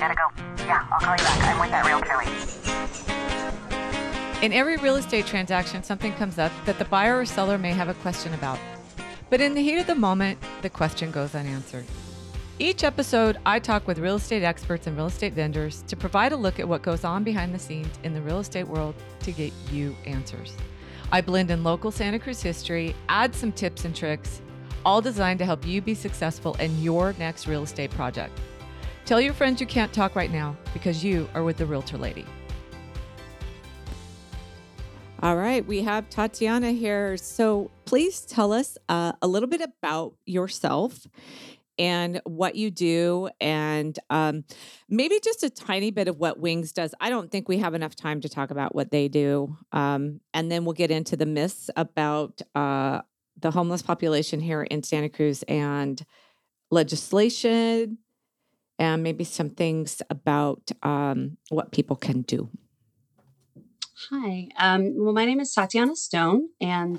Gotta go. Yeah, I'll call you back. I'm with that realtor In every real estate transaction, something comes up that the buyer or seller may have a question about. But in the heat of the moment, the question goes unanswered. Each episode, I talk with real estate experts and real estate vendors to provide a look at what goes on behind the scenes in the real estate world to get you answers. I blend in local Santa Cruz history, add some tips and tricks, all designed to help you be successful in your next real estate project. Tell your friends you can't talk right now because you are with the Realtor Lady. All right, we have Tatiana here. So please tell us uh, a little bit about yourself and what you do, and um, maybe just a tiny bit of what Wings does. I don't think we have enough time to talk about what they do. Um, and then we'll get into the myths about uh, the homeless population here in Santa Cruz and legislation and maybe some things about um, what people can do. Hi. Um, well, my name is Tatiana Stone, and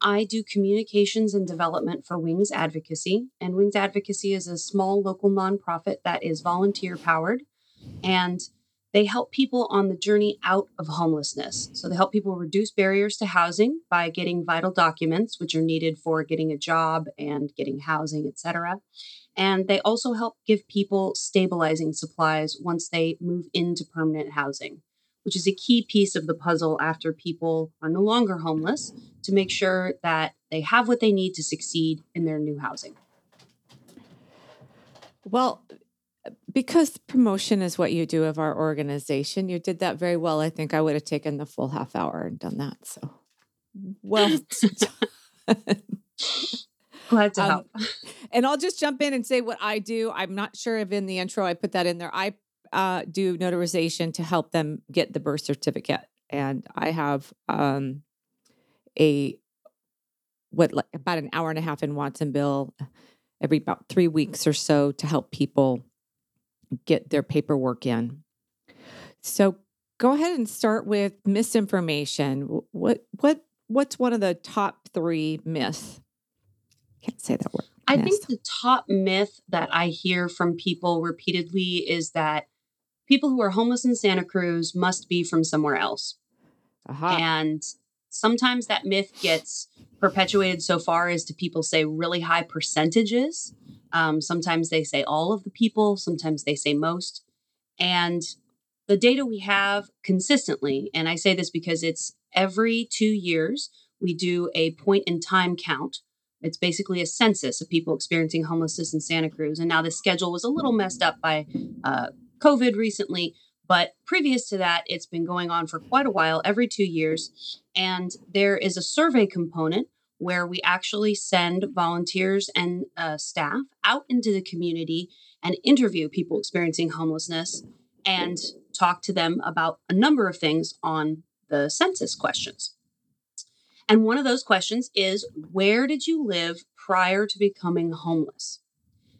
I do communications and development for Wings Advocacy. And Wings Advocacy is a small local nonprofit that is volunteer powered. And they help people on the journey out of homelessness. So they help people reduce barriers to housing by getting vital documents, which are needed for getting a job and getting housing, etc. And they also help give people stabilizing supplies once they move into permanent housing, which is a key piece of the puzzle after people are no longer homeless to make sure that they have what they need to succeed in their new housing. Well, because promotion is what you do of our organization, you did that very well. I think I would have taken the full half hour and done that. So, well, glad to um, help. and I'll just jump in and say what I do. I'm not sure if in the intro I put that in there. I uh, do notarization to help them get the birth certificate, and I have um, a what like about an hour and a half in Watsonville every about three weeks or so to help people get their paperwork in. So go ahead and start with misinformation. What what what's one of the top three myths? Can't say that word. I think the top myth that I hear from people repeatedly is that people who are homeless in Santa Cruz must be from somewhere else. Uh-huh. And sometimes that myth gets perpetuated so far as to people say really high percentages. Um, sometimes they say all of the people, sometimes they say most. And the data we have consistently, and I say this because it's every two years, we do a point in time count. It's basically a census of people experiencing homelessness in Santa Cruz. And now the schedule was a little messed up by uh, COVID recently, but previous to that, it's been going on for quite a while, every two years. And there is a survey component where we actually send volunteers and uh, staff out into the community and interview people experiencing homelessness and talk to them about a number of things on the census questions. And one of those questions is Where did you live prior to becoming homeless?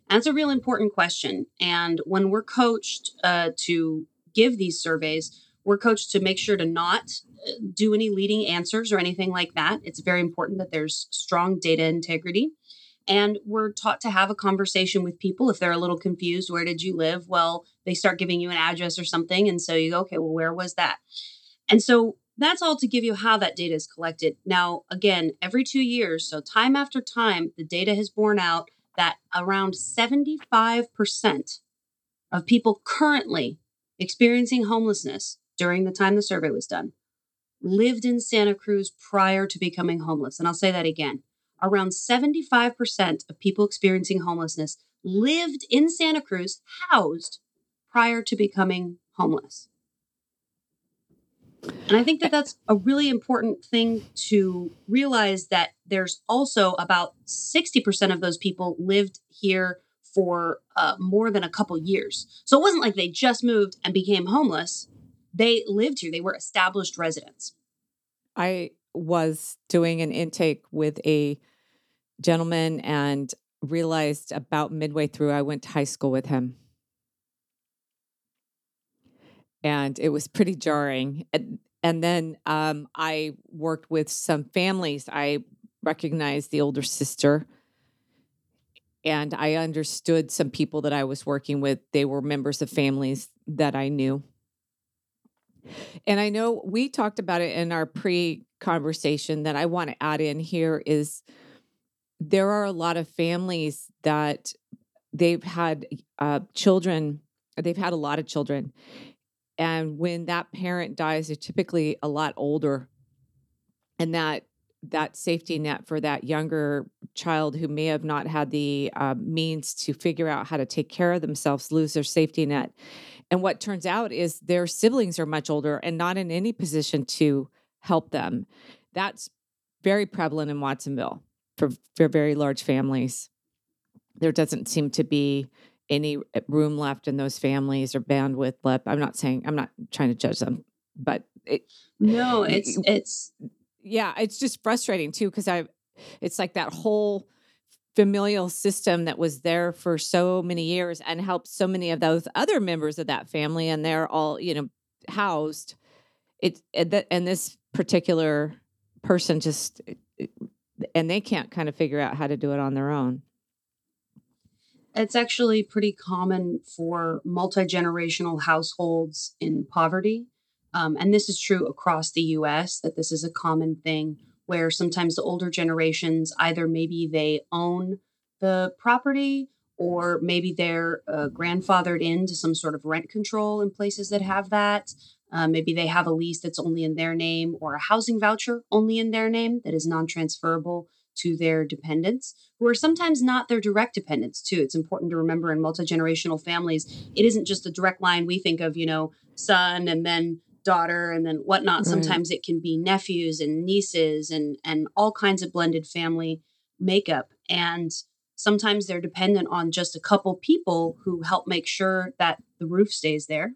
That's a real important question. And when we're coached uh, to give these surveys, we're coached to make sure to not uh, do any leading answers or anything like that. It's very important that there's strong data integrity. And we're taught to have a conversation with people if they're a little confused. Where did you live? Well, they start giving you an address or something. And so you go, okay, well, where was that? And so that's all to give you how that data is collected. Now, again, every two years, so time after time, the data has borne out that around 75% of people currently experiencing homelessness during the time the survey was done lived in Santa Cruz prior to becoming homeless. And I'll say that again. Around 75% of people experiencing homelessness lived in Santa Cruz, housed prior to becoming homeless. And I think that that's a really important thing to realize that there's also about 60% of those people lived here for uh, more than a couple years. So it wasn't like they just moved and became homeless. They lived here, they were established residents. I was doing an intake with a gentleman and realized about midway through, I went to high school with him. And it was pretty jarring. And, and then um, I worked with some families. I recognized the older sister and I understood some people that I was working with. They were members of families that I knew. And I know we talked about it in our pre conversation that I want to add in here is there are a lot of families that they've had uh, children, they've had a lot of children. And when that parent dies, they're typically a lot older. And that that safety net for that younger child who may have not had the uh, means to figure out how to take care of themselves lose their safety net. And what turns out is their siblings are much older and not in any position to help them. That's very prevalent in watsonville for, for very large families. There doesn't seem to be any uh, room left in those families or bandwidth left. I'm not saying i'm not trying to judge them but it, no it's it's yeah, it's just frustrating too because I, it's like that whole familial system that was there for so many years and helped so many of those other members of that family, and they're all you know housed. It and this particular person just and they can't kind of figure out how to do it on their own. It's actually pretty common for multi generational households in poverty um, and this is true across the US, that this is a common thing where sometimes the older generations either maybe they own the property or maybe they're uh, grandfathered into some sort of rent control in places that have that. Uh, maybe they have a lease that's only in their name or a housing voucher only in their name that is non transferable to their dependents, who are sometimes not their direct dependents, too. It's important to remember in multi generational families, it isn't just a direct line we think of, you know, son and then daughter and then whatnot. Right. Sometimes it can be nephews and nieces and and all kinds of blended family makeup. And sometimes they're dependent on just a couple people who help make sure that the roof stays there.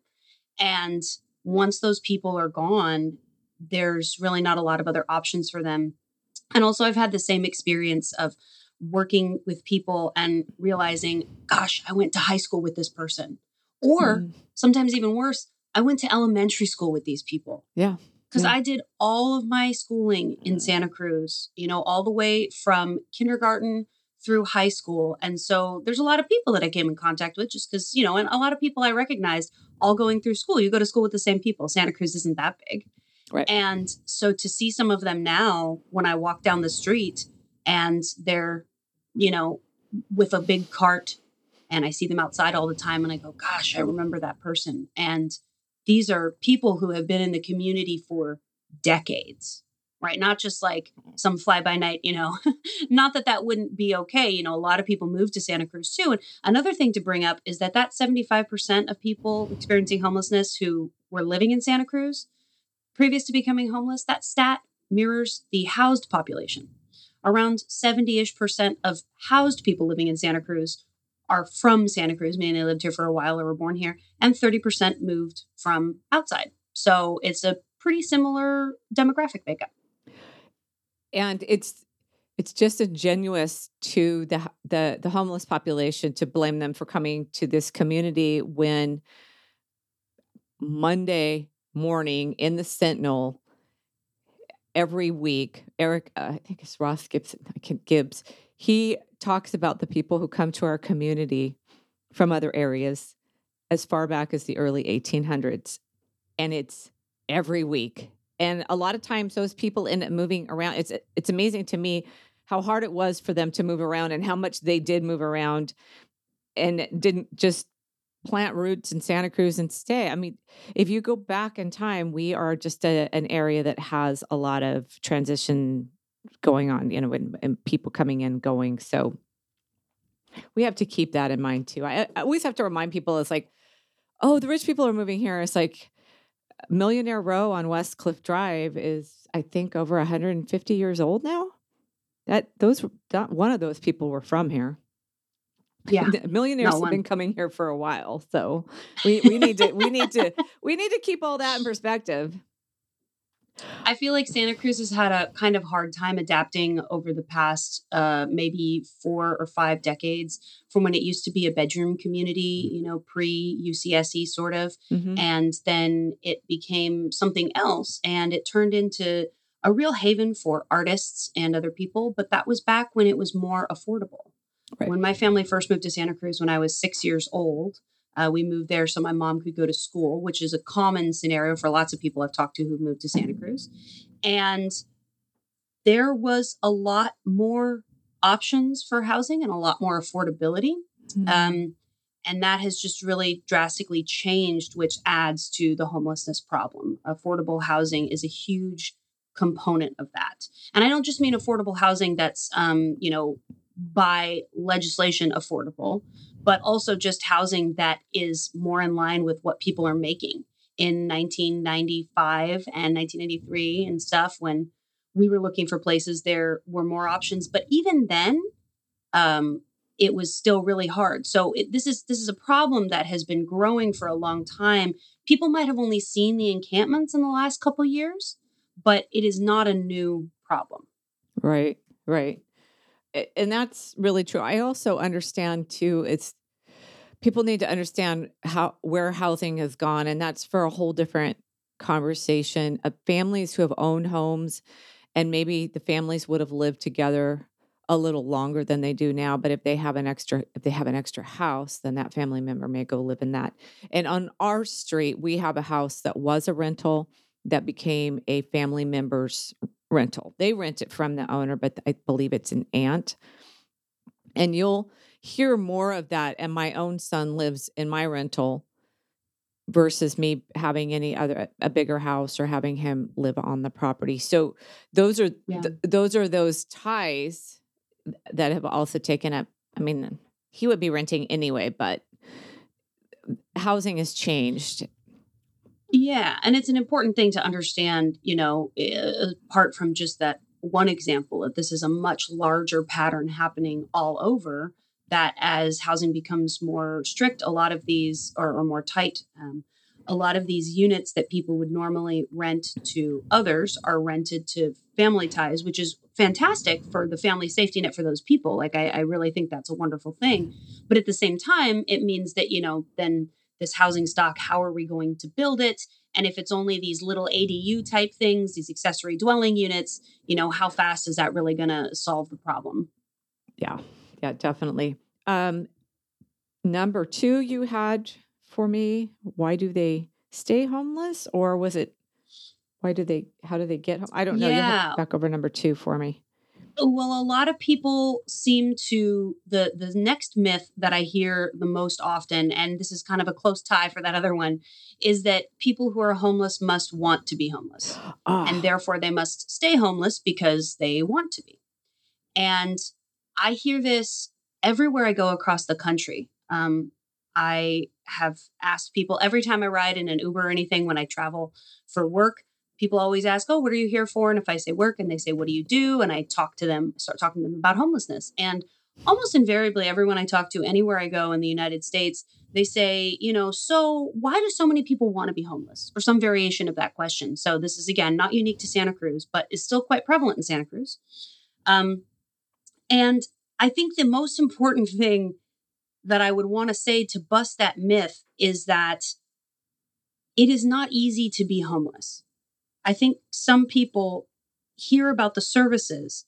And once those people are gone, there's really not a lot of other options for them. And also, I've had the same experience of working with people and realizing, gosh, I went to high school with this person. Or mm. sometimes even worse, I went to elementary school with these people. Yeah. Because yeah. I did all of my schooling in Santa Cruz, you know, all the way from kindergarten through high school. And so there's a lot of people that I came in contact with just because, you know, and a lot of people I recognized all going through school. You go to school with the same people. Santa Cruz isn't that big. Right. And so to see some of them now when I walk down the street and they're, you know, with a big cart and I see them outside all the time and I go, gosh, I remember that person. And these are people who have been in the community for decades right? Not just like some fly by night you know not that that wouldn't be okay you know a lot of people move to santa cruz too and another thing to bring up is that that 75% of people experiencing homelessness who were living in santa cruz previous to becoming homeless that stat mirrors the housed population. Around 70ish percent of housed people living in santa cruz are from Santa Cruz, meaning they lived here for a while or were born here, and 30% moved from outside. So it's a pretty similar demographic makeup. And it's it's just ingenuous to the the the homeless population to blame them for coming to this community when Monday morning in the Sentinel every week, Eric, uh, I think it's Ross Gibson, Gibbs, he talks about the people who come to our community from other areas as far back as the early 1800s. And it's every week. And a lot of times those people end up moving around. It's it's amazing to me how hard it was for them to move around and how much they did move around and didn't just plant roots in Santa Cruz and stay. I mean, if you go back in time, we are just a, an area that has a lot of transition going on, you know, and, and people coming in, going. So we have to keep that in mind too. I, I always have to remind people it's like, oh, the rich people are moving here. It's like Millionaire Row on West Cliff Drive is, I think, over 150 years old now. That those that one of those people were from here. Yeah, millionaires have been coming here for a while, so we we need to we need to we need to keep all that in perspective. I feel like Santa Cruz has had a kind of hard time adapting over the past uh, maybe four or five decades from when it used to be a bedroom community, you know, pre UCSC sort of. Mm-hmm. And then it became something else and it turned into a real haven for artists and other people. But that was back when it was more affordable. Right. When my family first moved to Santa Cruz when I was six years old, uh, we moved there so my mom could go to school, which is a common scenario for lots of people I've talked to who've moved to Santa Cruz. And there was a lot more options for housing and a lot more affordability. Mm-hmm. Um, and that has just really drastically changed, which adds to the homelessness problem. Affordable housing is a huge component of that. And I don't just mean affordable housing that's, um, you know, by legislation affordable, but also just housing that is more in line with what people are making. In 1995 and 1993 and stuff when we were looking for places there were more options. But even then um, it was still really hard. So it, this is this is a problem that has been growing for a long time. People might have only seen the encampments in the last couple years but it is not a new problem. Right right and that's really true. I also understand too. It's people need to understand how where housing has gone, and that's for a whole different conversation. Of families who have owned homes, and maybe the families would have lived together a little longer than they do now but if they have an extra if they have an extra house then that family member may go live in that and on our street we have a house that was a rental that became a family member's rental. They rent it from the owner, but I believe it's an aunt. And you'll hear more of that. And my own son lives in my rental versus me having any other a bigger house or having him live on the property. So those are yeah. th- those are those ties that have also taken up. I mean, he would be renting anyway, but housing has changed yeah, and it's an important thing to understand, you know, apart from just that one example, that this is a much larger pattern happening all over. That as housing becomes more strict, a lot of these, or more tight, um, a lot of these units that people would normally rent to others are rented to family ties, which is fantastic for the family safety net for those people. Like, I, I really think that's a wonderful thing. But at the same time, it means that, you know, then this housing stock, how are we going to build it? And if it's only these little ADU type things, these accessory dwelling units, you know, how fast is that really going to solve the problem? Yeah, yeah, definitely. Um, number two, you had for me, why do they stay homeless, or was it why do they? How do they get home? I don't know. Yeah. back over number two for me well a lot of people seem to the the next myth that i hear the most often and this is kind of a close tie for that other one is that people who are homeless must want to be homeless oh. and therefore they must stay homeless because they want to be and i hear this everywhere i go across the country um, i have asked people every time i ride in an uber or anything when i travel for work people always ask, Oh, what are you here for? And if I say work and they say, What do you do? And I talk to them, start talking to them about homelessness. And almost invariably, everyone I talk to anywhere I go in the United States, they say, You know, so why do so many people want to be homeless? Or some variation of that question. So this is, again, not unique to Santa Cruz, but is still quite prevalent in Santa Cruz. Um, and I think the most important thing that I would want to say to bust that myth is that it is not easy to be homeless. I think some people hear about the services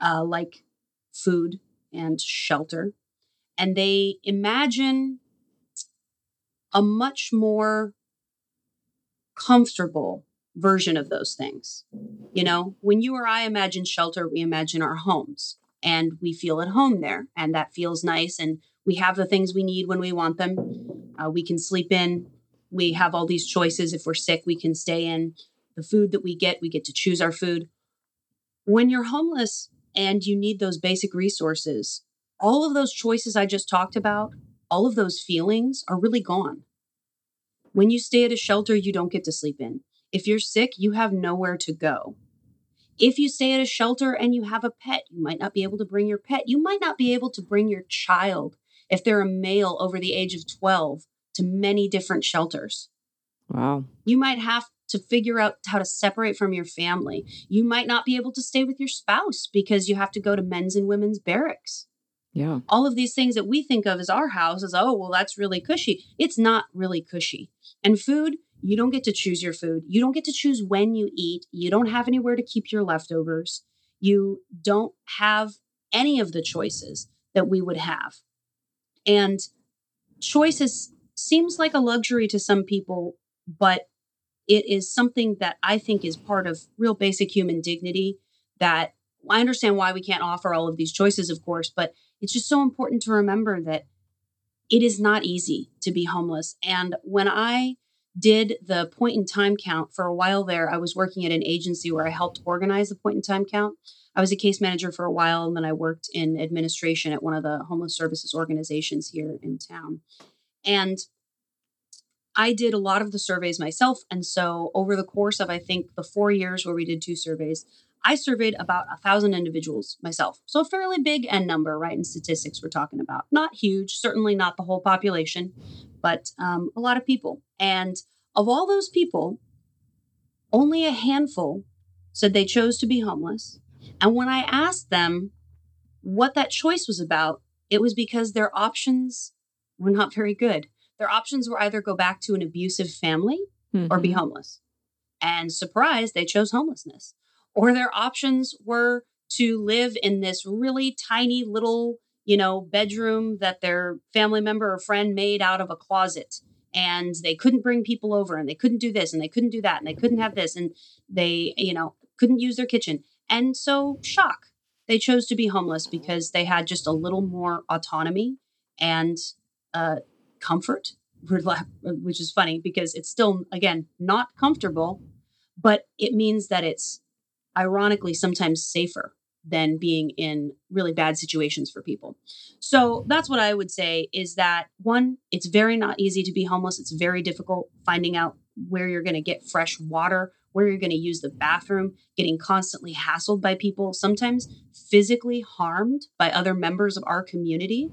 uh, like food and shelter, and they imagine a much more comfortable version of those things. You know, when you or I imagine shelter, we imagine our homes and we feel at home there, and that feels nice. And we have the things we need when we want them. Uh, we can sleep in. We have all these choices. If we're sick, we can stay in the food that we get, we get to choose our food. When you're homeless and you need those basic resources, all of those choices I just talked about, all of those feelings are really gone. When you stay at a shelter, you don't get to sleep in. If you're sick, you have nowhere to go. If you stay at a shelter and you have a pet, you might not be able to bring your pet. You might not be able to bring your child, if they're a male over the age of 12, to many different shelters. Wow. You might have to figure out how to separate from your family. You might not be able to stay with your spouse because you have to go to men's and women's barracks. Yeah. All of these things that we think of as our house as, oh, well, that's really cushy. It's not really cushy. And food, you don't get to choose your food. You don't get to choose when you eat. You don't have anywhere to keep your leftovers. You don't have any of the choices that we would have. And choices seems like a luxury to some people, but it is something that I think is part of real basic human dignity that I understand why we can't offer all of these choices, of course, but it's just so important to remember that it is not easy to be homeless. And when I did the point in time count for a while there, I was working at an agency where I helped organize the point in time count. I was a case manager for a while, and then I worked in administration at one of the homeless services organizations here in town. And I did a lot of the surveys myself. And so, over the course of, I think, the four years where we did two surveys, I surveyed about a thousand individuals myself. So, a fairly big N number, right? In statistics, we're talking about. Not huge, certainly not the whole population, but um, a lot of people. And of all those people, only a handful said they chose to be homeless. And when I asked them what that choice was about, it was because their options were not very good. Their options were either go back to an abusive family mm-hmm. or be mm-hmm. homeless. And surprise, they chose homelessness. Or their options were to live in this really tiny little, you know, bedroom that their family member or friend made out of a closet. And they couldn't bring people over and they couldn't do this and they couldn't do that and they couldn't have this and they, you know, couldn't use their kitchen. And so, shock. They chose to be homeless because they had just a little more autonomy and uh, comfort, which is funny because it's still, again, not comfortable, but it means that it's ironically sometimes safer than being in really bad situations for people. So that's what I would say is that one, it's very not easy to be homeless. It's very difficult finding out where you're going to get fresh water, where you're going to use the bathroom, getting constantly hassled by people, sometimes physically harmed by other members of our community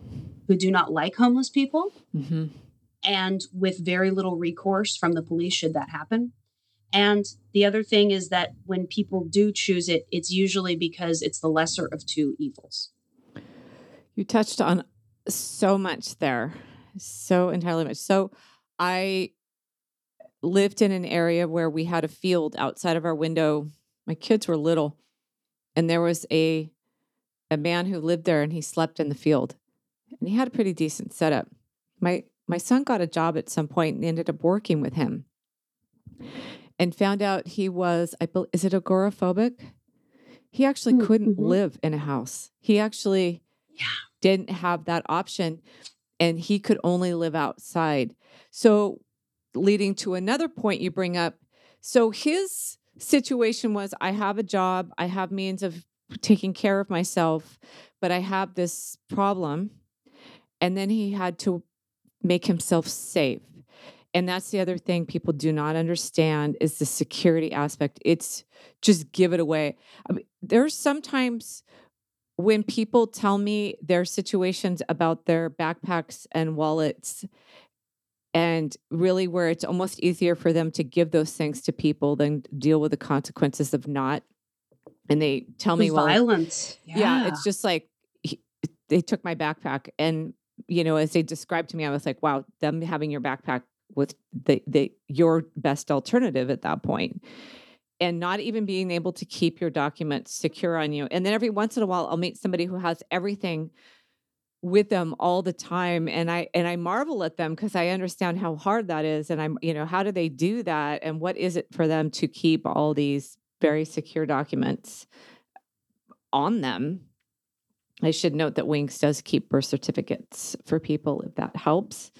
who do not like homeless people, mm-hmm. and with very little recourse from the police should that happen. And the other thing is that when people do choose it, it's usually because it's the lesser of two evils. You touched on so much there, so entirely much. So I lived in an area where we had a field outside of our window. My kids were little, and there was a a man who lived there and he slept in the field and he had a pretty decent setup. My my son got a job at some point and ended up working with him, and found out he was I is it agoraphobic? He actually mm, couldn't mm-hmm. live in a house. He actually yeah. didn't have that option, and he could only live outside. So, leading to another point you bring up. So his situation was I have a job, I have means of taking care of myself, but I have this problem and then he had to make himself safe. And that's the other thing people do not understand is the security aspect. It's just give it away. I mean, there's sometimes when people tell me their situations about their backpacks and wallets and really where it's almost easier for them to give those things to people than deal with the consequences of not and they tell me well violence yeah. yeah it's just like he, they took my backpack and you know, as they described to me, I was like, wow, them having your backpack was the, the your best alternative at that point. And not even being able to keep your documents secure on you. And then every once in a while I'll meet somebody who has everything with them all the time and i and i marvel at them because i understand how hard that is and i'm you know how do they do that and what is it for them to keep all these very secure documents on them I should note that Wings does keep birth certificates for people if that helps.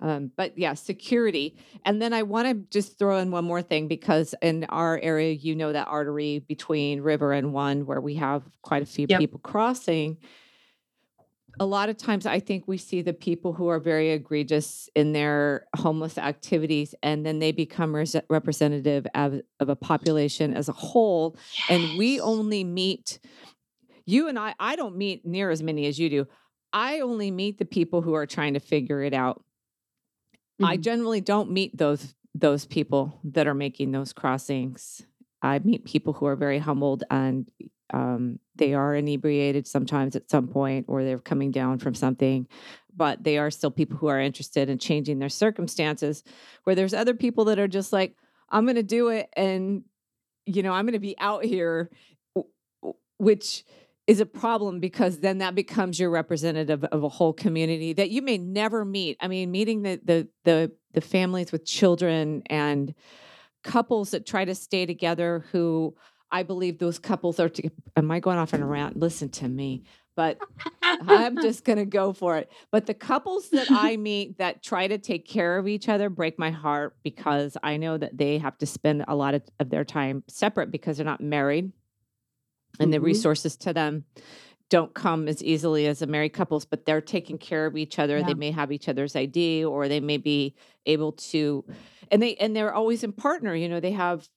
Um, but yeah, security. And then I want to just throw in one more thing because in our area, you know, that artery between River and One, where we have quite a few yep. people crossing. A lot of times, I think we see the people who are very egregious in their homeless activities, and then they become res- representative of, of a population as a whole. Yes. And we only meet you and I, I don't meet near as many as you do. I only meet the people who are trying to figure it out. Mm-hmm. I generally don't meet those those people that are making those crossings. I meet people who are very humbled and um, they are inebriated sometimes at some point or they're coming down from something, but they are still people who are interested in changing their circumstances. Where there's other people that are just like, I'm going to do it and, you know, I'm going to be out here, which is a problem because then that becomes your representative of a whole community that you may never meet. I mean, meeting the the the the families with children and couples that try to stay together who I believe those couples are to, am I going off on a rant? Listen to me. But I'm just going to go for it. But the couples that I meet that try to take care of each other break my heart because I know that they have to spend a lot of, of their time separate because they're not married and mm-hmm. the resources to them don't come as easily as a married couples, but they're taking care of each other. Yeah. They may have each other's ID or they may be able to and they and they're always in partner, you know, they have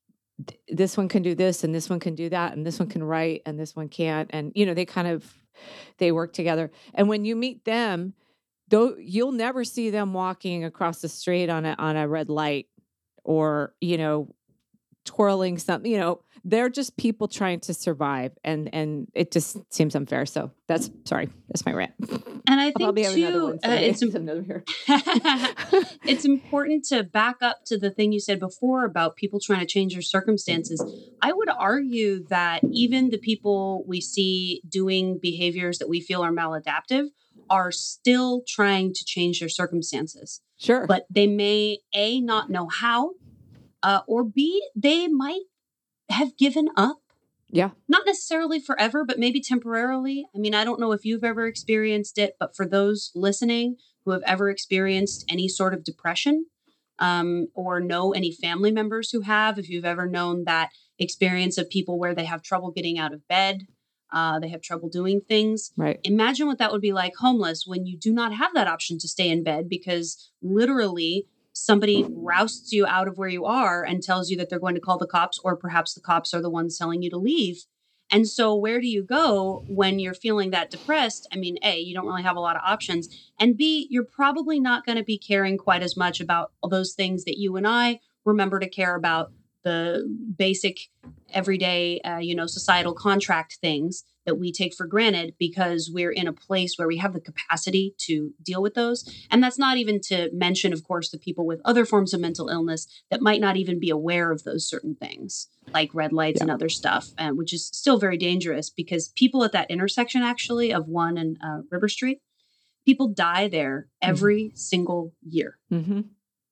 this one can do this and this one can do that and this one can write and this one can't and you know they kind of they work together and when you meet them though you'll never see them walking across the street on a on a red light or you know twirling something you know they're just people trying to survive and and it just seems unfair. So that's sorry that's my rant. And i think too uh, it's, it's important to back up to the thing you said before about people trying to change their circumstances. I would argue that even the people we see doing behaviors that we feel are maladaptive are still trying to change their circumstances. Sure. But they may a not know how uh, or B, they might have given up. Yeah. Not necessarily forever, but maybe temporarily. I mean, I don't know if you've ever experienced it, but for those listening who have ever experienced any sort of depression um, or know any family members who have, if you've ever known that experience of people where they have trouble getting out of bed, uh, they have trouble doing things. Right. Imagine what that would be like homeless when you do not have that option to stay in bed because literally somebody rousts you out of where you are and tells you that they're going to call the cops, or perhaps the cops are the ones telling you to leave. And so, where do you go when you're feeling that depressed? I mean, A, you don't really have a lot of options. And B, you're probably not going to be caring quite as much about those things that you and I remember to care about the basic, everyday, uh, you know, societal contract things that we take for granted because we're in a place where we have the capacity to deal with those. And that's not even to mention, of course, the people with other forms of mental illness that might not even be aware of those certain things, like red lights yeah. and other stuff, uh, which is still very dangerous because people at that intersection, actually, of one and uh, River Street, people die there mm-hmm. every mm-hmm. single year. Mm-hmm.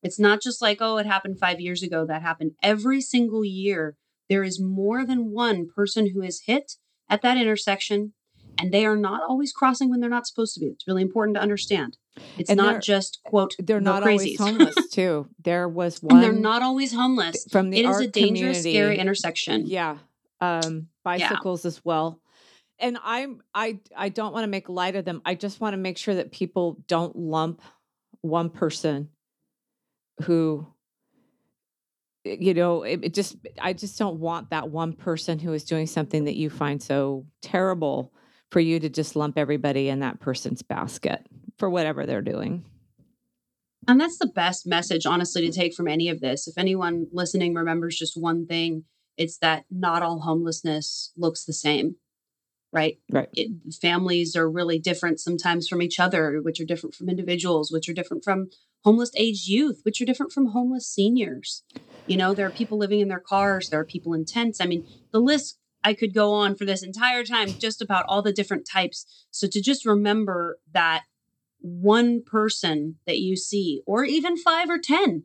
It's not just like, oh, it happened five years ago, that happened every single year. There is more than one person who is hit at that intersection and they are not always crossing when they're not supposed to be. It's really important to understand. It's and not just quote they're not crazies. always homeless too. There was one. And they're not always homeless. From the it is a dangerous, scary intersection. Yeah, um, bicycles yeah. as well. And I'm I I don't want to make light of them. I just want to make sure that people don't lump one person who you know it, it, just i just don't want that one person who is doing something that you find so terrible for you to just lump everybody in that person's basket for whatever they're doing. And that's the best message honestly to take from any of this. If anyone listening remembers just one thing it's that not all homelessness looks the same right? Right. It, families are really different sometimes from each other which are different from individuals which are different from homeless age youth which are different from homeless seniors you know, there are people living in their cars, there are people in tents. I mean, the list I could go on for this entire time just about all the different types. So to just remember that one person that you see, or even five or 10,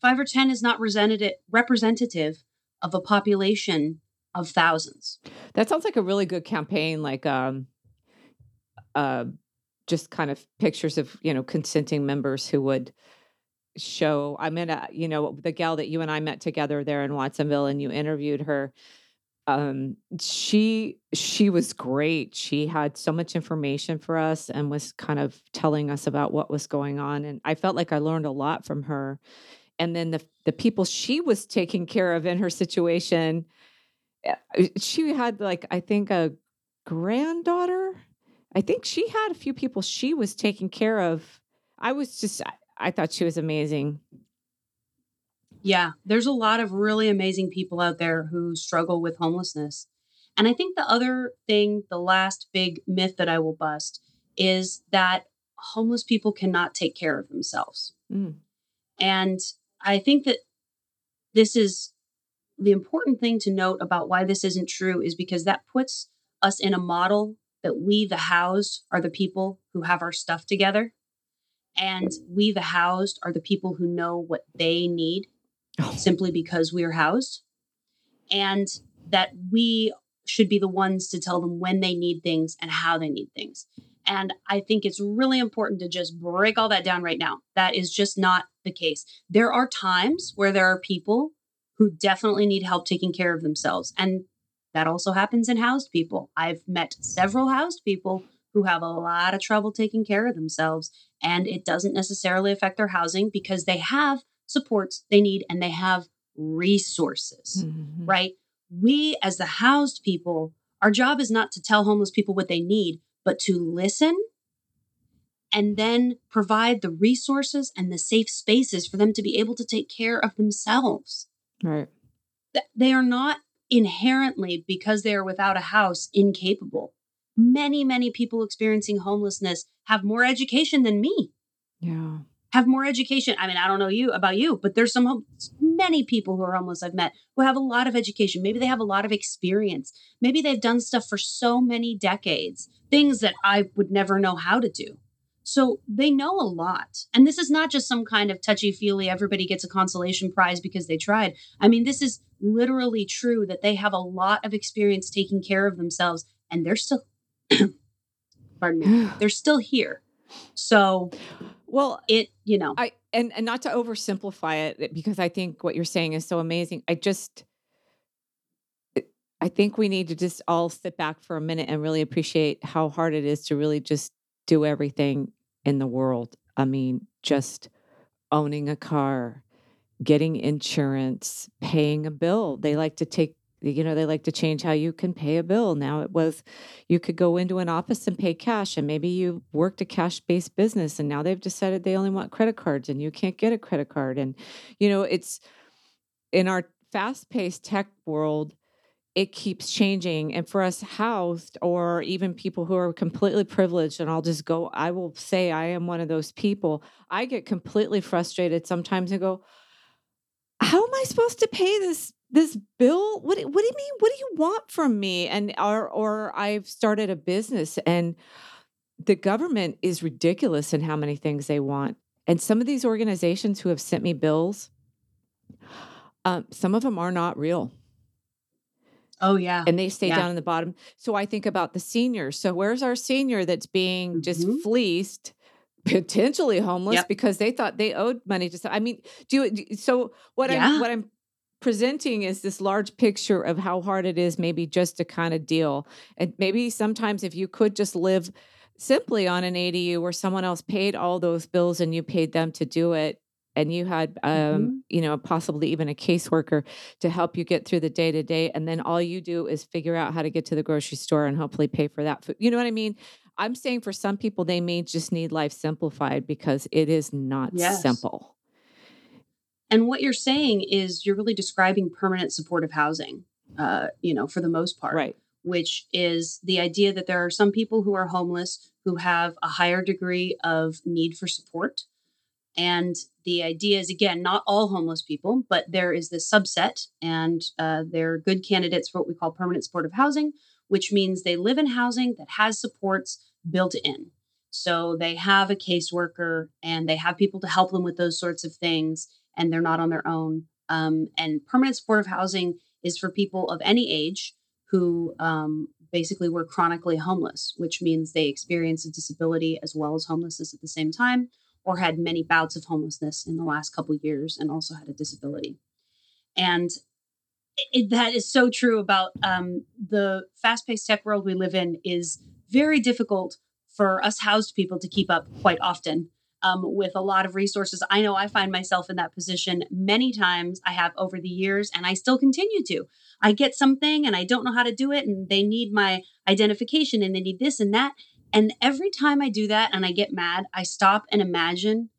five or 10 is not representative of a population of thousands. That sounds like a really good campaign, like, um, uh, just kind of pictures of, you know, consenting members who would show. I'm in a, you know, the gal that you and I met together there in Watsonville and you interviewed her. Um, she she was great. She had so much information for us and was kind of telling us about what was going on. And I felt like I learned a lot from her. And then the the people she was taking care of in her situation, eh, she had like I think a granddaughter. I think she had a few people she was taking care of. I was just I thought she was amazing. Yeah, there's a lot of really amazing people out there who struggle with homelessness. And I think the other thing, the last big myth that I will bust is that homeless people cannot take care of themselves. Mm. And I think that this is the important thing to note about why this isn't true is because that puts us in a model that we, the housed, are the people who have our stuff together. And we, the housed, are the people who know what they need oh. simply because we are housed. And that we should be the ones to tell them when they need things and how they need things. And I think it's really important to just break all that down right now. That is just not the case. There are times where there are people who definitely need help taking care of themselves. And that also happens in housed people. I've met several housed people who have a lot of trouble taking care of themselves, and it doesn't necessarily affect their housing because they have supports they need and they have resources, mm-hmm. right? We, as the housed people, our job is not to tell homeless people what they need, but to listen and then provide the resources and the safe spaces for them to be able to take care of themselves. Right. They are not inherently, because they are without a house, incapable. Many, many people experiencing homelessness have more education than me. Yeah. Have more education. I mean, I don't know you about you, but there's some many people who are homeless I've met who have a lot of education. Maybe they have a lot of experience. Maybe they've done stuff for so many decades, things that I would never know how to do. So they know a lot. And this is not just some kind of touchy feely, everybody gets a consolation prize because they tried. I mean, this is literally true that they have a lot of experience taking care of themselves and they're still, pardon me, they're still here. So, well, it, you know, I, and, and not to oversimplify it because I think what you're saying is so amazing. I just, I think we need to just all sit back for a minute and really appreciate how hard it is to really just do everything in the world. I mean, just owning a car, getting insurance, paying a bill. They like to take, you know, they like to change how you can pay a bill. Now it was you could go into an office and pay cash, and maybe you worked a cash based business, and now they've decided they only want credit cards and you can't get a credit card. And, you know, it's in our fast paced tech world it keeps changing. And for us housed or even people who are completely privileged, and I'll just go, I will say I am one of those people. I get completely frustrated sometimes and go, how am I supposed to pay this this bill? What what do you mean? What do you want from me? And or or I've started a business and the government is ridiculous in how many things they want. And some of these organizations who have sent me bills, um, some of them are not real Oh yeah. And they stay yeah. down in the bottom. So I think about the seniors. So where's our senior that's being mm-hmm. just fleeced? potentially homeless yep. because they thought they owed money to I mean, do you so what yeah. I'm what I'm presenting is this large picture of how hard it is maybe just to kind of deal. And maybe sometimes if you could just live simply on an ADU where someone else paid all those bills and you paid them to do it, and you had um, mm-hmm. you know possibly even a caseworker to help you get through the day to day and then all you do is figure out how to get to the grocery store and hopefully pay for that food you know what i mean i'm saying for some people they may just need life simplified because it is not yes. simple and what you're saying is you're really describing permanent supportive housing uh, you know for the most part right. which is the idea that there are some people who are homeless who have a higher degree of need for support. And the idea is again, not all homeless people, but there is this subset, and uh, they're good candidates for what we call permanent supportive housing, which means they live in housing that has supports built in. So they have a caseworker and they have people to help them with those sorts of things, and they're not on their own. Um, and permanent supportive housing is for people of any age who um, basically were chronically homeless, which means they experience a disability as well as homelessness at the same time or had many bouts of homelessness in the last couple years and also had a disability. And it, that is so true about um, the fast-paced tech world we live in is very difficult for us housed people to keep up quite often um, with a lot of resources. I know I find myself in that position many times. I have over the years, and I still continue to. I get something and I don't know how to do it, and they need my identification and they need this and that. And every time I do that and I get mad, I stop and imagine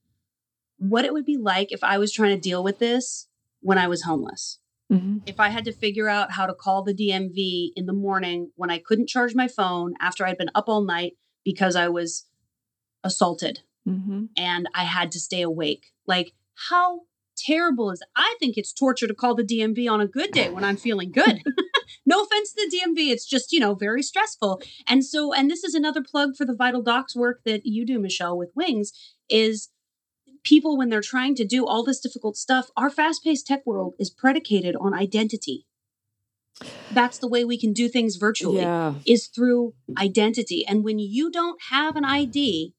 what it would be like if I was trying to deal with this when I was homeless. Mm-hmm. If I had to figure out how to call the DMV in the morning when I couldn't charge my phone after I'd been up all night because I was assaulted mm-hmm. and I had to stay awake. Like, how terrible is? I think it's torture to call the DMV on a good day when I'm feeling good. no offense to the DMV. It's just, you know, very stressful. And so, and this is another plug for the Vital Docs work that you do, Michelle, with Wings, is people, when they're trying to do all this difficult stuff, our fast paced tech world is predicated on identity. That's the way we can do things virtually, yeah. is through identity. And when you don't have an ID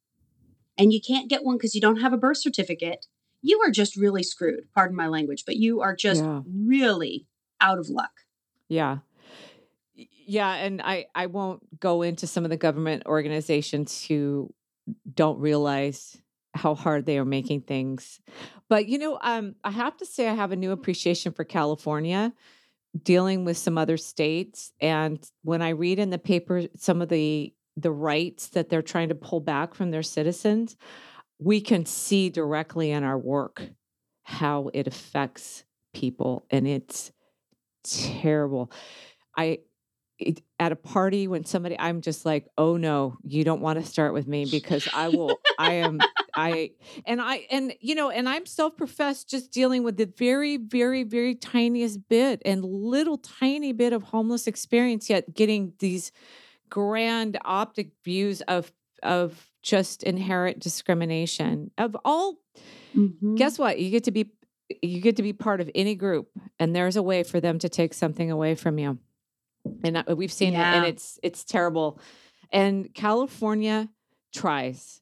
and you can't get one because you don't have a birth certificate, you are just really screwed. Pardon my language, but you are just yeah. really out of luck. Yeah. Yeah, and I I won't go into some of the government organizations who don't realize how hard they are making things. But you know, um, I have to say I have a new appreciation for California dealing with some other states. And when I read in the paper some of the the rights that they're trying to pull back from their citizens, we can see directly in our work how it affects people and it's terrible. I it, at a party when somebody I'm just like, "Oh no, you don't want to start with me because I will I am I and I and you know, and I'm self-professed just dealing with the very very very tiniest bit and little tiny bit of homeless experience yet getting these grand optic views of of just inherent discrimination of all mm-hmm. guess what? You get to be you get to be part of any group and there's a way for them to take something away from you. And we've seen yeah. it and it's it's terrible. And california tries.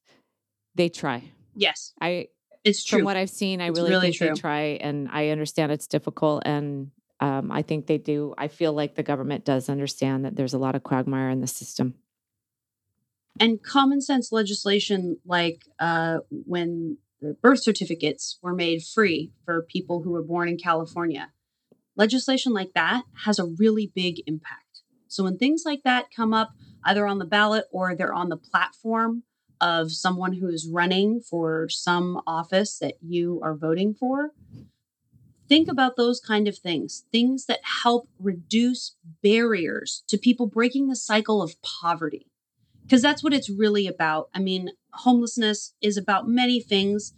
They try. Yes. I it's true. from what i've seen i really, really, think true. they try and i understand it's difficult and um, i think they do i feel like the government does understand that there's a lot of quagmire in the system and common sense legislation like uh, when the birth certificates were made free for people who were born in california legislation like that has a really big impact. So when things like that come up, either on the ballot or they're on the platform of someone who is running for some office that you are voting for, think about those kind of things, things that help reduce barriers to people breaking the cycle of poverty. Because that's what it's really about. I mean, homelessness is about many things,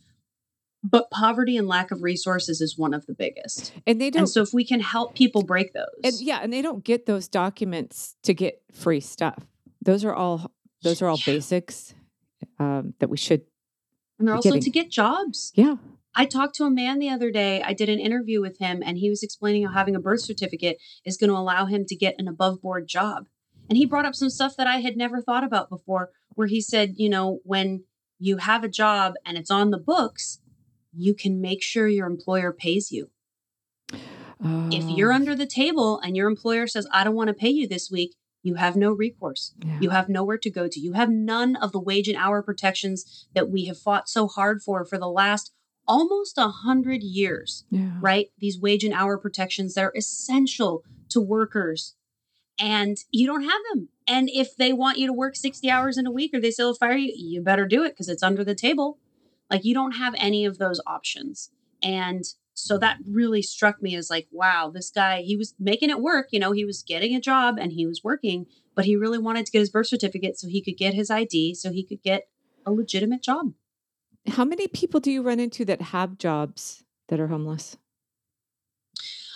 but poverty and lack of resources is one of the biggest. And they don't. And so if we can help people break those, and yeah, and they don't get those documents to get free stuff. Those are all those are all yeah. basics um, that we should. And they're also getting. to get jobs. Yeah. I talked to a man the other day. I did an interview with him, and he was explaining how having a birth certificate is going to allow him to get an above board job. And he brought up some stuff that I had never thought about before, where he said, you know, when you have a job and it's on the books, you can make sure your employer pays you. If you're oh. under the table and your employer says, I don't want to pay you this week, you have no recourse. Yeah. You have nowhere to go to. You have none of the wage and hour protections that we have fought so hard for for the last almost a hundred years, yeah. right? These wage and hour protections, that are essential to workers and you don't have them. And if they want you to work 60 hours in a week or they still fire you, you better do it because it's under the table. Like you don't have any of those options. And so that really struck me as like, wow, this guy, he was making it work. You know, he was getting a job and he was working, but he really wanted to get his birth certificate so he could get his ID, so he could get a legitimate job. How many people do you run into that have jobs that are homeless?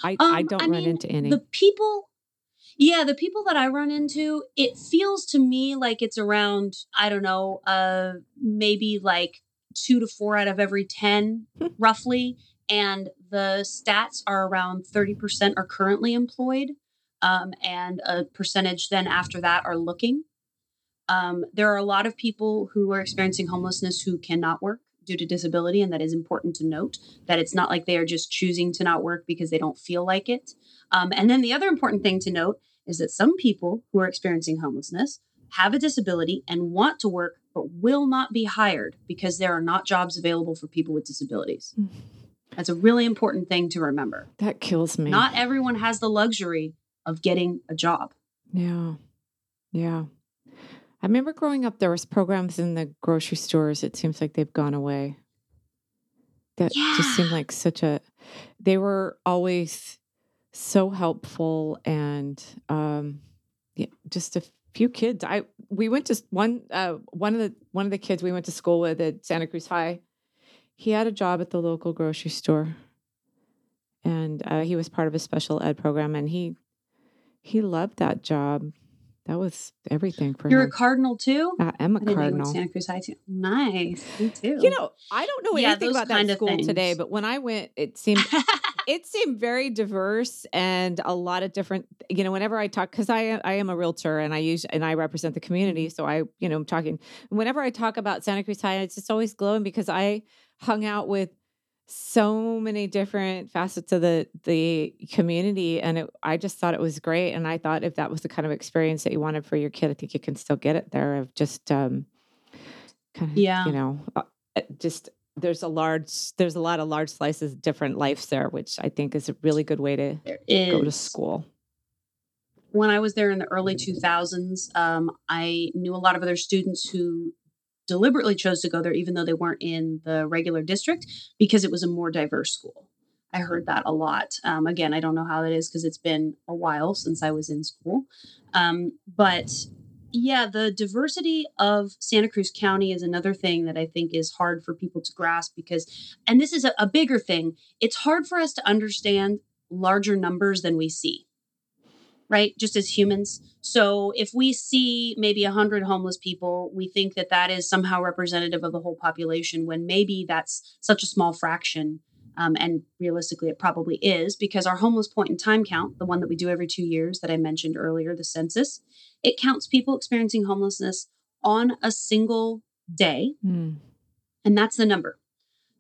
I, um, I don't I run mean, into any. The people, yeah, the people that I run into, it feels to me like it's around, I don't know, uh, maybe like two to four out of every 10, hmm. roughly. And the stats are around 30% are currently employed, um, and a percentage then after that are looking. Um, there are a lot of people who are experiencing homelessness who cannot work due to disability, and that is important to note that it's not like they are just choosing to not work because they don't feel like it. Um, and then the other important thing to note is that some people who are experiencing homelessness have a disability and want to work but will not be hired because there are not jobs available for people with disabilities. Mm. That's a really important thing to remember. That kills me. Not everyone has the luxury of getting a job. Yeah. Yeah. I remember growing up there was programs in the grocery stores. It seems like they've gone away. That yeah. just seemed like such a they were always so helpful and um yeah, just a few kids. I we went to one uh, one of the one of the kids we went to school with at Santa Cruz High. He had a job at the local grocery store, and uh, he was part of a special ed program. And he He loved that job. That was everything for You're a cardinal too. I am a I cardinal. Santa Cruz High too. Nice, me too. You know, I don't know Yeah, anything those about that school today, but when I went, it seemed it seemed very diverse and a lot of different you know whenever i talk because i i am a realtor and i use and i represent the community Mm-hmm. so i you know i'm talking whenever i talk about santa cruz high it's just always glowing because i hung out with so many different facets of the the community and it, i just thought it was great and i thought if that was the kind of experience that you wanted for your kid i think you can still get it there of just um kind of Yeah. you know uh, uh, just there's a large there's a lot of large slices of different lives there which i think is a really good way to go to school. When I was there in the early 2000s, um, I knew a lot of other students who deliberately chose to go there, even though they weren't in the regular district, because it was a more diverse school. I heard that a lot. Um, again, I don't know how that is because it's been a while since I was in school. Um, but yeah, the diversity of Santa Cruz County is another thing that I think is hard for people to grasp because, and this is a, a bigger thing, it's hard for us to understand larger numbers than we see right just as humans so if we see maybe 100 homeless people we think that that is somehow representative of the whole population when maybe that's such a small fraction um, and realistically it probably is because our homeless point in time count the one that we do every two years that i mentioned earlier the census it counts people experiencing homelessness on a single day Hmm. and that's the number.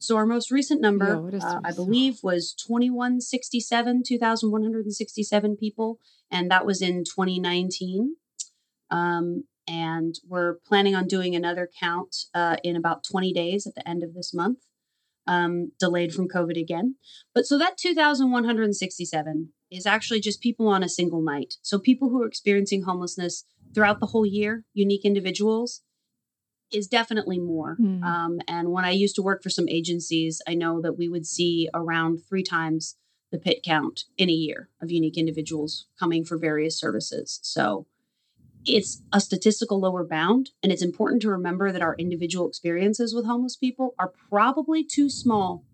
So our most recent number, Yeah, uh, I believe, was 2167, 2,167 people, and that was in 2019. Um, and we're planning on doing another count uh, in about 20 days at the end of this month, um, delayed from COVID again. But so that 2,167 is actually just people on a single night. So people who are experiencing homelessness throughout the whole year, unique individuals, is definitely more. Hmm. Um, and when I used to work for some agencies, I know that we would see around three times the pit count in a year of unique individuals coming for various services. So it's a statistical lower bound. And it's important to remember that our individual experiences with homeless people are probably too small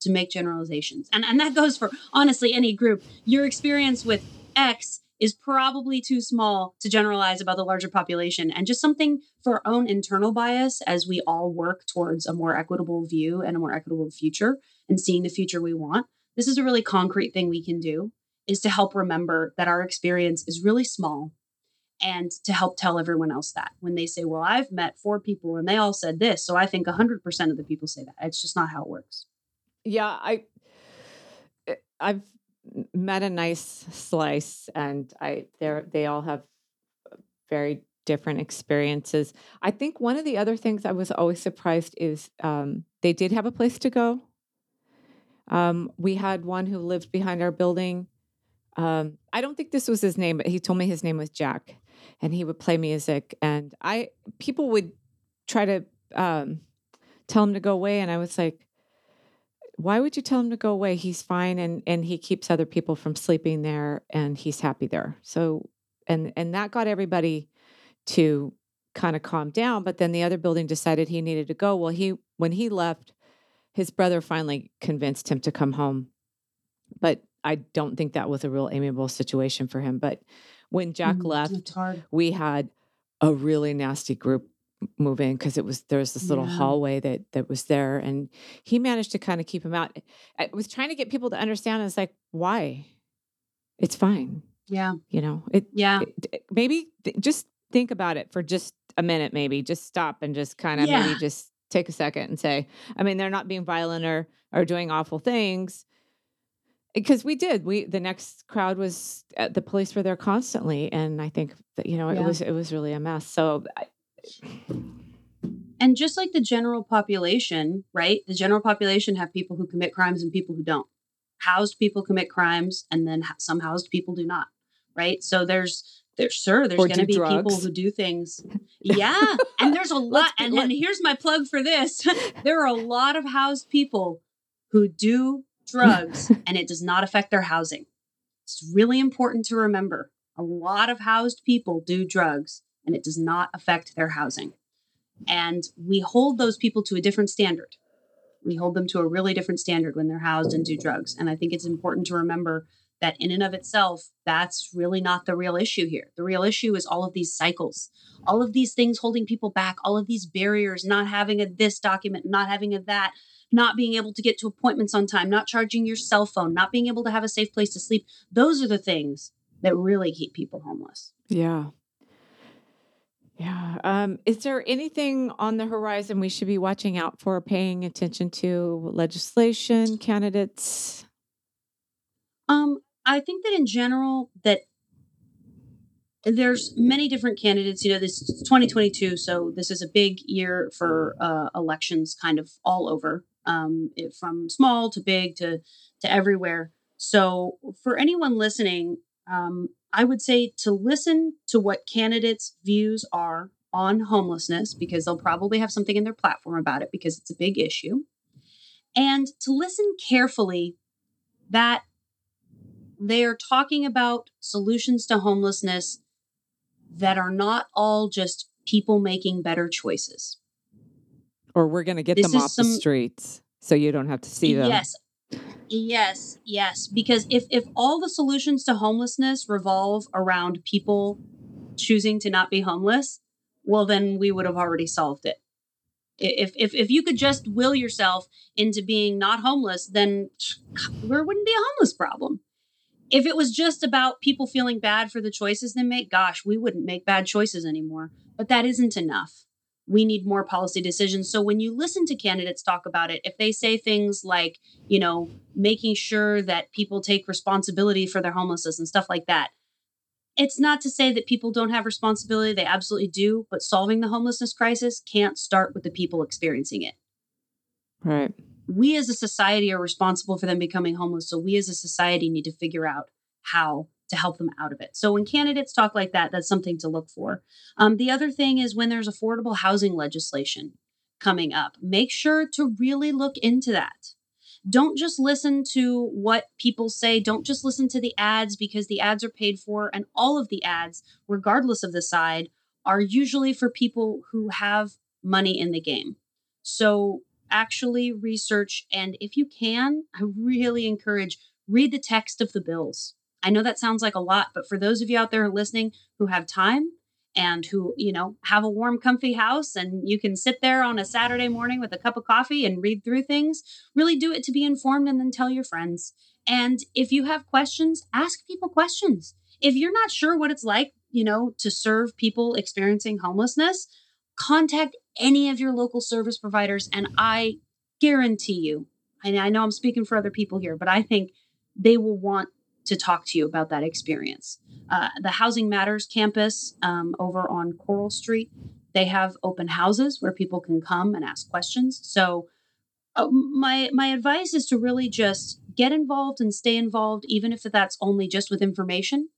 to make generalizations. And, and that goes for honestly any group. Your experience with X is probably too small to generalize about the larger population and just something for our own internal bias as we all work towards a more equitable view and a more equitable future and seeing the future we want. This is a really concrete thing we can do is to help remember that our experience is really small and to help tell everyone else that when they say, well, I've met four people and they all said this. So I think 100% of the people say that. It's just not how it works. yeah i eh, i've met a nice slice and i they're they all have very different experiences. I think one of the other things i was always surprised is um, they did have a place to go. Um, we had one who lived behind our building. Um, i don't think this was his name but he told me his name was jack and he would play music and i people would try to um, tell him to go away and i was like why would you tell him to go away? He's fine and and he keeps other people from sleeping there and he's happy there. So and and that got everybody to kind of calm down but then the other building decided he needed to go. Well he when he left his brother finally convinced him to come home. But i don't think that was a real amiable situation for him. But when jack Mm, left we had a really nasty group move in because it was there was this little Yeah. hallway that that was there and he managed to kind of keep him out i was trying to get people to understand it's like why it's fine Yeah. you know it, Yeah. it- it- maybe th- just think about it for just a minute maybe just stop and just kind of Yeah. maybe just take a second and say i mean they're not being violent or or doing awful things eh, because we did we the next crowd was at the police were there constantly and i think that you know it was it was really a mess so I, And just like the general population, right? The general population have people who commit crimes and people who don't. Housed people commit crimes, and then some housed people do not, right? So there's there's sure there's going to be people who do things. Yeah, and there's a lot. And let- then here's my plug for this: there are a lot of housed people who do drugs, and it does not affect their housing. It's really important to remember. A lot of housed people do drugs, and it does not affect their housing and we hold those people to a different standard. We hold them to a really different standard when they're housed and do drugs. And I think it's important to remember that in and of itself, that's really not the real issue here. The real issue is all of these cycles, all of these things holding people back, all of these barriers, not having a this document, not having a that, not being able to get to appointments on time, not charging your cell phone, not being able to have a safe place to sleep. Those are the things that really keep people homeless. Yeah. Yeah. Um, is there anything on the horizon we should be watching out for, paying attention to? Legislation, candidates? Um, I think that in general that there's many different candidates. You know, this is 2022, so this is a big year for uh, elections, kind of all over, um, it, from small to big to to everywhere. So for anyone listening, um, I would say to listen to what candidates' views are on homelessness because they'll probably have something in their platform about it because it's a big issue. And to listen carefully that they are talking about solutions to homelessness that are not all just people making better choices. Or we're going to get this them off some, the streets so you don't have to see them. Yes. Yes, yes, because if if all the solutions to homelessness revolve around people choosing to not be homeless, well then we would have already solved it. If if if you could just will yourself into being not homeless, then there wouldn't be a homeless problem if it was just about people feeling bad for the choices they make, gosh, we wouldn't make bad choices anymore. But that isn't enough. We need more policy decisions. So when you listen to candidates talk about it, if they say things like, you know, making sure that people take responsibility for their homelessness and stuff like that, it's not to say that people don't have responsibility. They absolutely do. But solving the homelessness crisis can't start with the people experiencing it. Right we as a society are responsible for them becoming homeless. So we as a society need to figure out how to help them out of it. So when candidates talk like that, that's something to look for. Um, the other thing is when there's affordable housing legislation coming up, make sure to really look into that. Don't just listen to what people say. Don't just listen to the ads because the ads are paid for. And all of the ads, regardless of the side, are usually for people who have money in the game. So actually research and if you can, I really encourage read the text of the bills. I know that sounds like a lot, but for those of you out there listening who have time and who, you know, have a warm comfy house and you can sit there on a Saturday morning with a cup of coffee and read through things, really do it to be informed and then tell your friends. And if you have questions, ask people questions. If you're not sure what it's like, you know, to serve people experiencing homelessness, contact any of your local service providers. And I guarantee you, and I know I'm speaking for other people here, but I think they will want to talk to you about that experience. Uh, the Housing Matters campus um, over on Coral Street, they have open houses where people can come and ask questions. So, uh, my my advice is to really just get involved and stay involved, even if that's only just with information,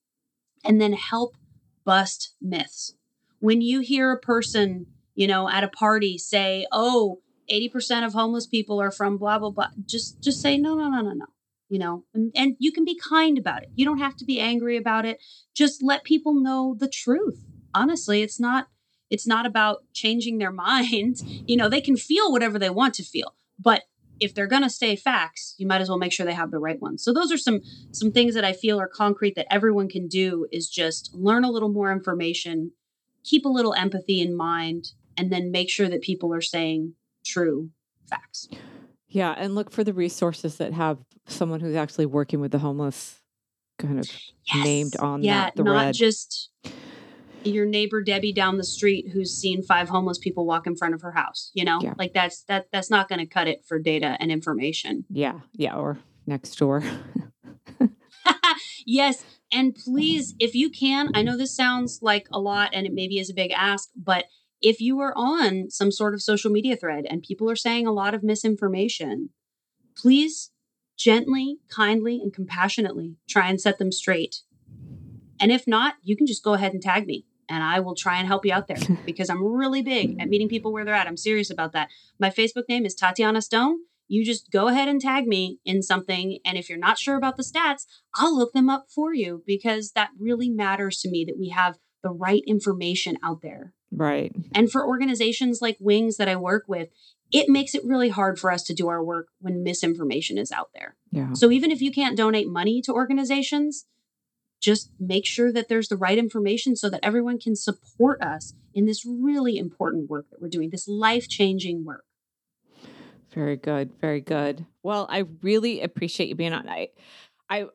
and then help bust myths. When you hear a person you know, at a party say, "Oh, 80% of homeless people are from blah blah blah." Just just say, "No, no, no, no, no." You know, and, and you can be kind about it. You don't have to be angry about it. Just let people know the truth. Honestly, it's not it's not about changing their mind. You know, they can feel whatever they want to feel, but if they're going to say facts, you might as well make sure they have the right ones. So those are some some things that I feel are concrete that everyone can do is just learn a little more information, keep a little empathy in mind, and then make sure that people are saying true facts. Yeah, and look for the resources that have someone who's actually working with the homeless kind of yes. named on yeah, that thread. not just your neighbor Debbie down the street who's seen five homeless people walk in front of her house, you know? Yeah. Like that's that that's not going to cut it for data and information. Yeah, yeah, or next door. yes, and please if you can, I know this sounds like a lot and it maybe is a big ask, but if you are on some sort of social media thread and people are saying a lot of misinformation, please gently, kindly, and compassionately try and set them straight. And if not, you can just go ahead and tag me and I will try and help you out there because I'm really big at meeting people where they're at. I'm serious about that. My Facebook name is Tatiana Stone. You just go ahead and tag me in something. And if you're not sure about the stats, I'll look them up for you because that really matters to me that we have the right information out there. Right. And for organizations like Wings that I work with, it makes it really hard for us to do our work when misinformation is out there. Yeah. So even if you can't donate money to organizations, just make sure that there's the right information so that everyone can support us in this really important work that we're doing, this life changing work. Very good. Very good. Well, I really appreciate you being on. I, I,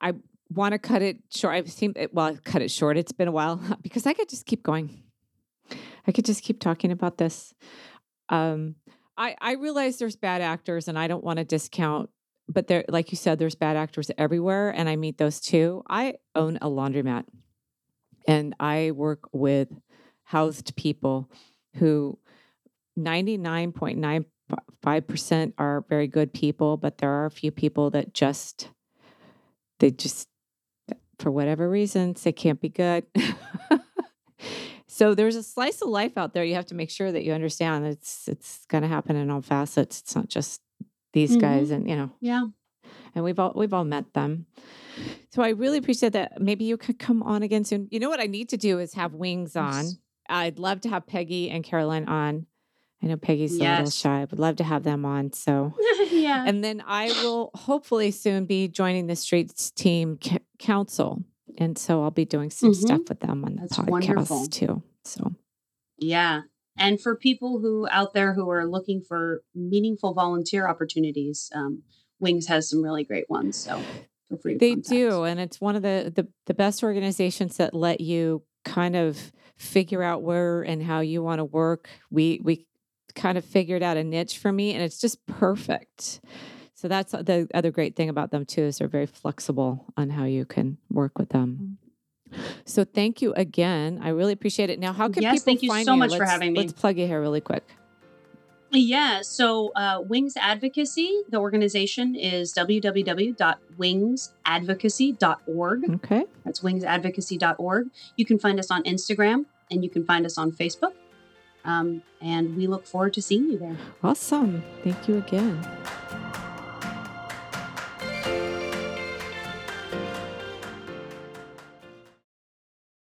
I want to cut it short. I've seen it. Well, I cut it short. It's been a while because I could just keep going. I could just keep talking about this. Um, I I realize there's bad actors, and I don't want to discount. But there, like you said, there's bad actors everywhere, and I meet those too. I own a laundromat, and I work with housed people who 99.95% are very good people, but there are a few people that just they just for whatever reasons they can't be good. so there's a slice of life out there. You have to make sure that you understand it's it's going to happen in all facets. It's not just these mm-hmm. guys, and you know, yeah. And we've all we've all met them. So I really appreciate that. Maybe you could come on again soon. You know what I need to do is have wings on. I'd love to have Peggy and Caroline on. I know Peggy's yes. a little shy. I would love to have them on. So, yeah. And then I will hopefully soon be joining the Streets Team Council. And so I'll be doing some mm-hmm. stuff with them on the That's podcast wonderful. too. So, yeah. And for people who out there who are looking for meaningful volunteer opportunities, um, Wings has some really great ones. So feel free They contact. do. And it's one of the, the, the best organizations that let you kind of figure out where and how you want to work. We, we kind of figured out a niche for me and it's just perfect. So that's the other great thing about them too is they're very flexible on how you can work with them. Mm-hmm. So thank you again. I really appreciate it. Now, how can yes, people thank you find so you? much let's, for having me. Let's plug you here really quick. Yeah, so uh, Wings Advocacy, the organization is www.wingsadvocacy.org. Okay. That's wingsadvocacy.org. You can find us on Instagram and you can find us on Facebook. Um, and we look forward to seeing you there. Awesome. Thank you again.